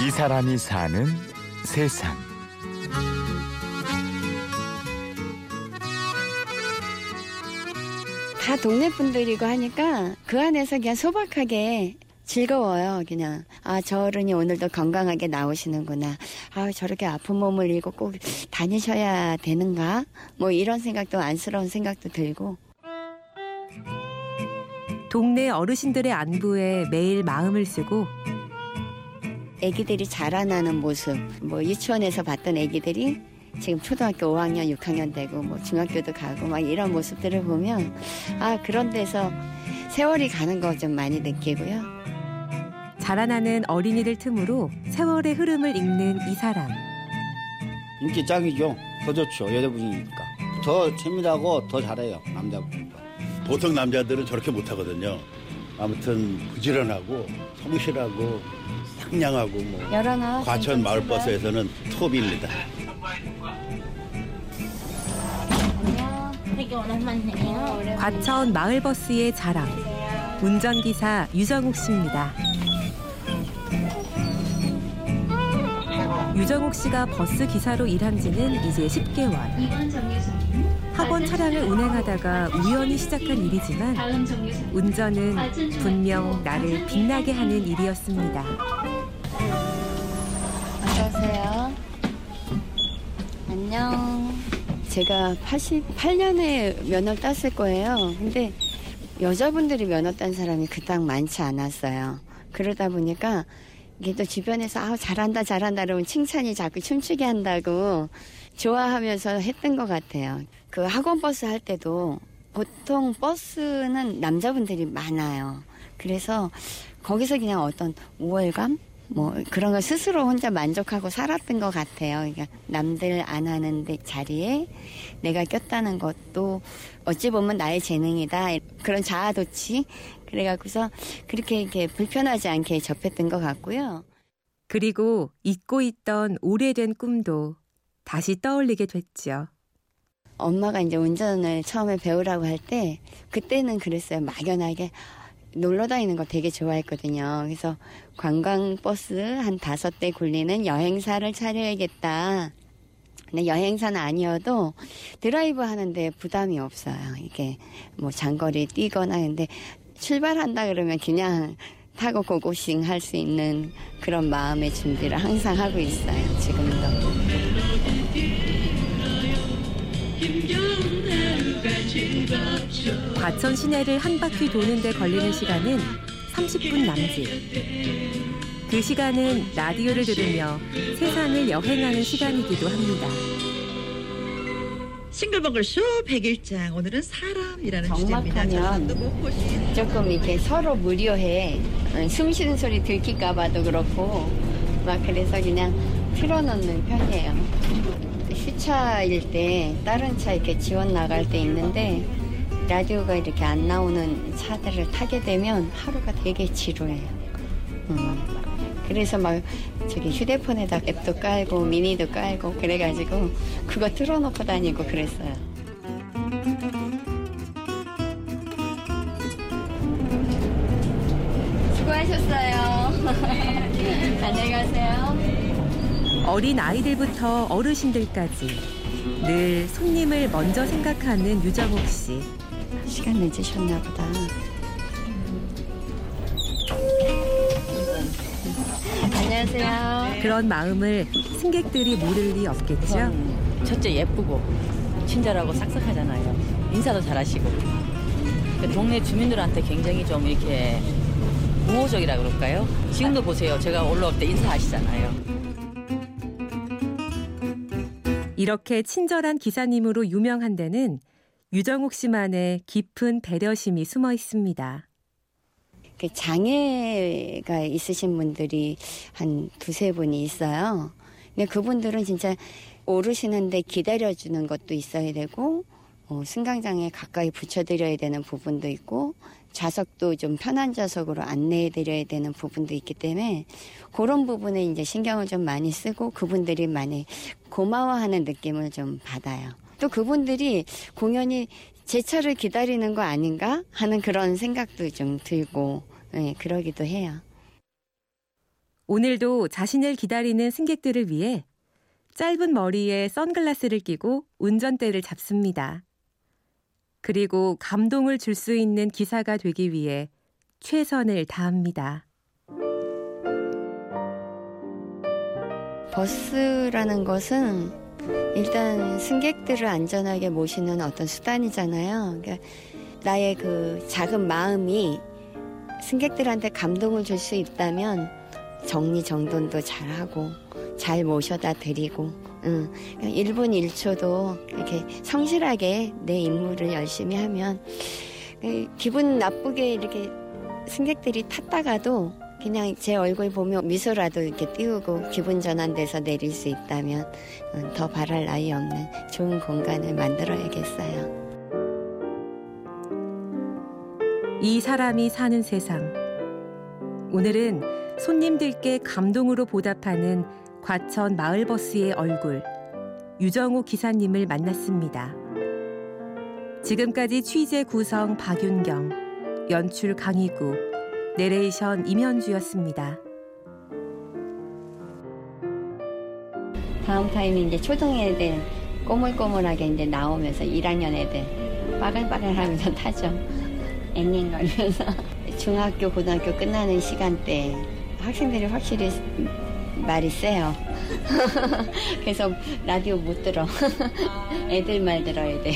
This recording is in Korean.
이 사람이 사는 세상. 다 동네 분들이고 하니까 그 안에서 그냥 소박하게 즐거워요. 그냥 아 저 어른이 오늘도 건강하게 나오시는구나. 아 저렇게 아픈 몸을 이고 꼭 다니셔야 되는가? 뭐 이런 생각도 안쓰러운 생각도 들고. 동네 어르신들의 안부에 매일 마음을 쓰고 아기들이 자라나는 모습, 뭐 유치원에서 봤던 아기들이 지금 초등학교 5학년, 6학년 되고 뭐 중학교도 가고 막 이런 모습들을 보면 아 그런 데서 세월이 가는 거 좀 많이 느끼고요. 자라나는 어린이들 틈으로 세월의 흐름을 읽는 이 사람. 인기 짱이죠. 더 좋죠. 여자분이니까. 더 재미나고 더 잘해요. 남자분보다. 보통 남자들은 저렇게 못하거든요. 아무튼 부지런하고 성실하고 상냥하고 뭐 열어놔. 과천 마을버스에서는 톱입니다. 과천 마을버스의 자랑. 운전기사 유정욱 씨입니다. 유정욱 씨가 버스 기사로 일한 지는 이제 10개월. 학원 차량을 운행하다가 우연히 시작한 일이지만 운전은 분명 나를 빛나게 하는 일이었습니다. 안녕. 제가 88년에 면허를 땄을 거예요. 근데 여자분들이 면허 딴 사람이 그닥 많지 않았어요. 그러다 보니까 이게 또 주변에서 아 잘한다 잘한다 그러면 칭찬이 자꾸 춤추게 한다고 좋아하면서 했던 것 같아요. 그 학원 버스 할 때도 보통 버스는 남자분들이 많아요. 그래서 거기서 그냥 어떤 우월감 뭐 그런 걸 스스로 혼자 만족하고 살았던 것 같아요. 그러니까 남들 안 하는 데 자리에 내가 꼈다는 것도 어찌 보면 나의 재능이다 그런 자아도취 그래갖고서 그렇게 이렇게 불편하지 않게 접했던 것 같고요. 그리고 잊고 있던 오래된 꿈도 다시 떠올리게 됐죠. 엄마가 이제 운전을 처음에 배우라고 할 때 그때는 그랬어요. 막연하게 놀러 다니는 거 되게 좋아했거든요. 그래서 관광버스 한 다섯 대 굴리는 여행사를 차려야겠다. 근데 여행사는 아니어도 드라이브 하는데 부담이 없어요. 이게 뭐 장거리 뛰거나 근데 출발한다 그러면 그냥 타고 고고싱 할 수 있는 그런 마음의 준비를 항상 하고 있어요. 지금도. 과천 시내를 한 바퀴 도는데 걸리는 시간은 30분 남짓. 그 시간은 라디오를 들으며 세상을 여행하는 시간이기도 합니다. 싱글벙글 쇼 101장 오늘은 사람이라는 주제입니다. 정막하면 조금 이렇게 서로 무료해. 어, 숨 쉬는 소리 들킬까 봐도 그렇고, 막 그래서 그냥 틀어놓는 편이에요. 휴차일 때 다른 차 이렇게 지원 나갈 때 있는데, 라디오가 이렇게 안 나오는 차들을 타게 되면 하루가 되게 지루해요. 음. 그래서 막 저기 휴대폰에다 앱도 깔고 미니도 깔고 그래가지고 그거 틀어놓고 다니고 그랬어요. 수고하셨어요. 안녕히 가세요. 어린 아이들부터 어르신들까지 늘 손님을 먼저 생각하는 유정욱 씨. 시간 늦으셨나 보다. 안녕하세요. 그런 마음을 승객들이 모를 리 없겠죠. 첫째 예쁘고 친절하고 싹싹하잖아요. 인사도 잘하시고 그 동네 주민들한테 굉장히 좀 이렇게 우호적이라 그럴까요? 지금도 보세요. 제가 올라올 때 인사하시잖아요. 이렇게 친절한 기사님으로 유명한 데는 유정욱 씨만의 깊은 배려심이 숨어 있습니다. 그 장애가 있으신 분들이 한 두세 분이 있어요. 근데 그분들은 진짜 오르시는데 기다려주는 것도 있어야 되고, 어, 승강장에 가까이 붙여드려야 되는 부분도 있고, 좌석도 좀 편한 좌석으로 안내해드려야 되는 부분도 있기 때문에 그런 부분에 이제 신경을 좀 많이 쓰고 그분들이 많이 고마워하는 느낌을 좀 받아요. 또 그분들이 공연이 제 차를 기다리는 거 아닌가 하는 그런 생각도 좀 들고 네, 그러기도 해요. 오늘도 자신을 기다리는 승객들을 위해 짧은 머리에 선글라스를 끼고 운전대를 잡습니다. 그리고 감동을 줄 수 있는 기사가 되기 위해 최선을 다합니다. 버스라는 것은 일단 승객들을 안전하게 모시는 어떤 수단이잖아요. 그러니까 나의 그 작은 마음이 승객들한테 감동을 줄 수 있다면 정리정돈도 잘하고 잘 모셔다 드리고 응. 1분 1초도 이렇게 성실하게 내 임무를 열심히 하면 그 기분 나쁘게 이렇게 승객들이 탔다가도 그냥 제 얼굴 보며 미소라도 이렇게 띄우고 기분 전환돼서 내릴 수 있다면 음, 더 바랄 나위 없는 좋은 공간을 만들어야겠어요. 이 사람이 사는 세상. 오늘은 손님들께 감동으로 보답하는 과천 마을버스의 얼굴, 유정우 기사님을 만났습니다. 지금까지 취재 구성 박윤경, 연출 강희구, 내레이션 임현주였습니다. 다음 타임에 이제 초등 애들 꼬물꼬물하게 이제 나오면서 1학년 애들 빠글빠글하면서 타죠. 앵앵거리면서 중학교 고등학교 끝나는 시간대 학생들이 확실히 말이 세요. 그래서 라디오 못 들어. 애들 말 들어야 돼.